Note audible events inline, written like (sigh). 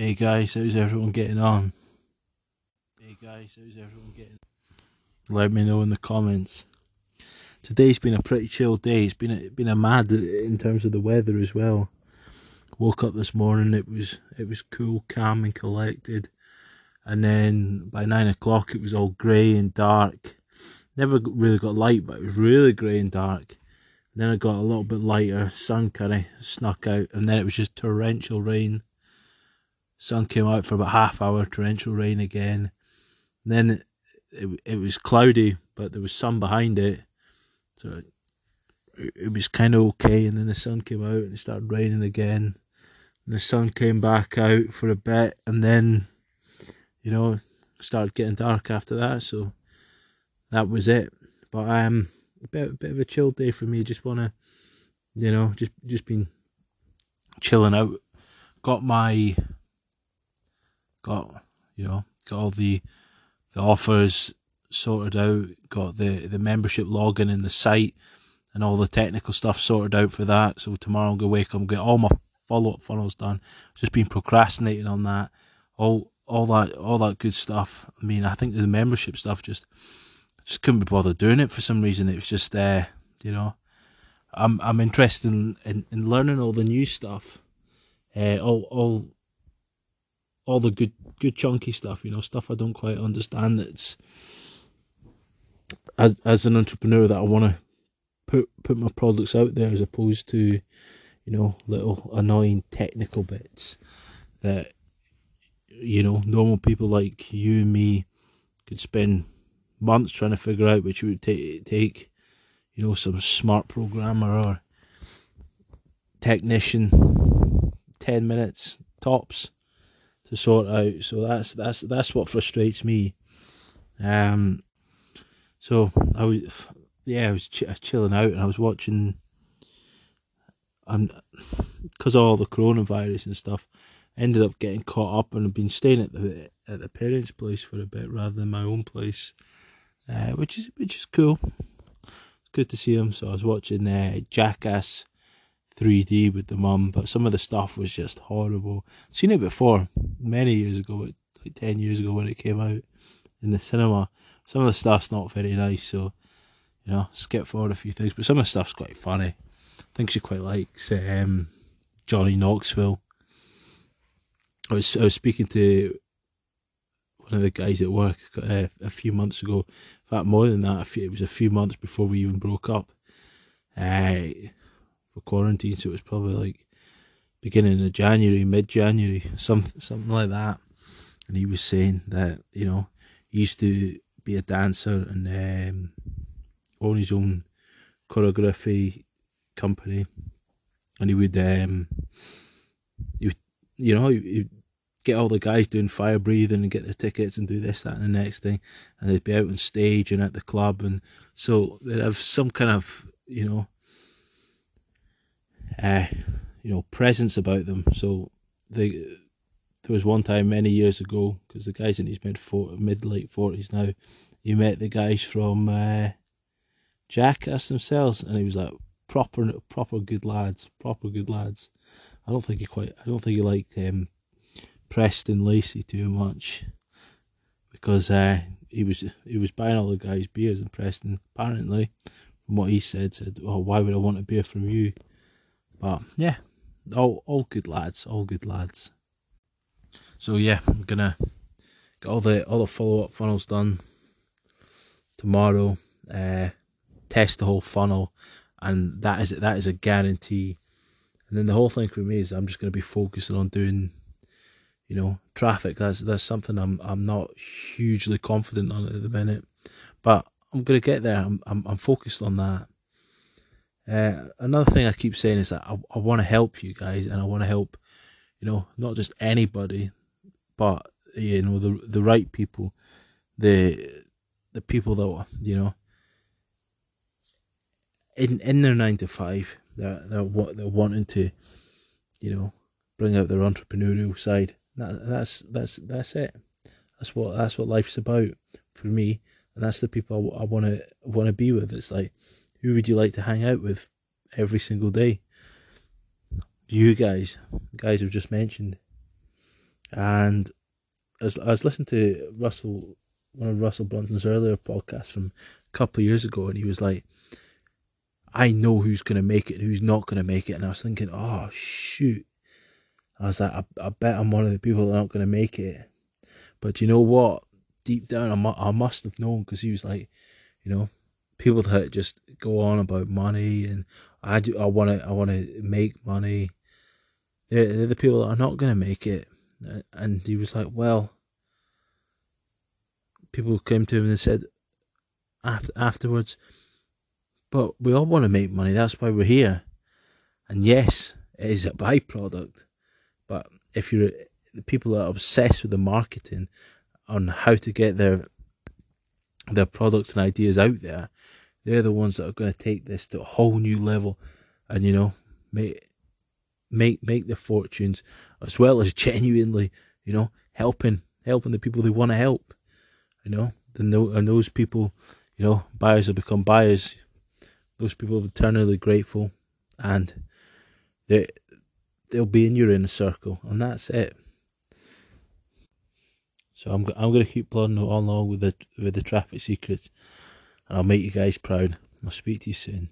Hey guys, how's everyone getting on? Hey guys, how's everyone getting? Let me know in the comments. Today's been a pretty chill day. It's been a, been a mad in terms of the weather as well. Woke up this morning. It was it was cool, calm, and collected. And then by nine o'clock, it was all grey and dark. Never really got light, but it was really grey and dark. And then it got a little bit lighter. Sun kind of snuck out, and then it was just torrential rain. Sun came out for about half hour. Torrential rain again. And then it, it, it was cloudy, but there was sun behind it, so it, it was kind of okay. And then the sun came out and it started raining again. And the sun came back out for a bit, and then you know started getting dark after that. So that was it. But um, a bit, a bit of a chill day for me. Just wanna, you know, just just been chilling out. Got my, got you know, got all the the offers sorted out. Got the the membership login in the site and all the technical stuff sorted out for that. So tomorrow I'm gonna wake up and get all my follow up funnels done. Just been procrastinating on that. All all that all that good stuff. I mean, I think the membership stuff just just couldn't be bothered doing it for some reason. It was just uh, you know, I'm I'm interested in, in, in learning all the new stuff, uh, all all all the good good chunky stuff. You know, stuff I don't quite understand. That's as as an entrepreneur that I want to put put my products out there as opposed to you know little annoying technical bits that you know, normal people like you and me could spend months trying to figure out, which would take take, you know, some smart programmer or technician ten minutes tops to sort out. So that's that's that's what frustrates me. Um, so I was yeah I was ch- chilling out and I was watching. And because of all the coronavirus and stuff, ended up getting caught up and I've been staying at the at the parents' place for a bit rather than my own place, uh, which is which is cool. It's good to see them. So I was watching uh, Jackass 3D with the mum, but some of the stuff was just horrible. seen it before many years ago, like ten years ago when it came out in the cinema. Some of the stuff's not very nice, so you know, skip forward a few things. But some of the stuff's quite funny. I think she quite likes um, Johnny Knoxville I was I was speaking to one of the guys at work uh, a few months ago. In fact, more than that, few, it was a few months before we even broke up. Uh, for quarantine, so it was probably like beginning of January, mid January, something something like that. And he was saying that you know he used to be a dancer and um, own his own choreography company, and he would um, would, you know he, get all the guys doing fire breathing and get their tickets and do this, that, and the next thing, and they'd be out on stage and at the club, and so they'd have some kind of you know, uh, you know, presence about them. So they there was one time many years ago because the guy's in his mid mid late forties now. He met the guys from uh, Jackass themselves, and he was like proper proper good lads, proper good lads. I don't think he quite. I don't think he liked. Um, Preston Lacy too much because uh, he was he was buying all the guys beers in Preston. Apparently, from what he said, said, "Oh, why would I want a beer from you?" But yeah, all all good lads, all good lads. So yeah, I'm gonna get all the all the follow up funnels done tomorrow. Uh, test the whole funnel, and that is that is a guarantee. And then the whole thing for me is I'm just gonna be focusing on doing you know, traffic. That's that's something I'm I'm not hugely confident on at the minute, but I'm gonna get there. I'm I'm, I'm focused on that. Uh, another thing I keep saying is that I, I want to help you guys, and I want to help, you know, not just anybody, but you know the the right people, the the people that you know in in their nine to five, they're they're what they're wanting to, you know, bring out their entrepreneurial side that, that's that's that's it. That's what that's what life's about for me, and that's the people I want to want to be with. It's like, who would you like to hang out with every single day? You guys, guys I've just mentioned. And as I was listening to Russell, one of Russell Brunson's earlier podcasts from a couple of years ago, and he was like, I know who's going to make it and who's not going to make it. And I was thinking, oh, shoot. I was like, I, I bet I'm one of the people that are not going to make it. But you know what? Deep down, I, mu- I must have known because he was like, you know, people that just go on about money and I do, I want to, I want to make money. They're, they're the people that are not going to make it. And he was like, well, people came to him and said after, afterwards, but we all want to make money. That's why we're here. And yes, it is a byproduct. But if you're the people that are obsessed with the marketing on how to get their their products and ideas out there, they're the ones that are going to take this to a whole new level, and you know make make make their fortunes as well as (laughs) genuinely you know helping helping the people they want to help. You know, and those people, you know, buyers have become buyers. Those people are eternally grateful, and they they'll be in your inner circle, and that's it. So I'm I'm gonna keep plodding along with the with the traffic secrets, and I'll make you guys proud. I'll speak to you soon.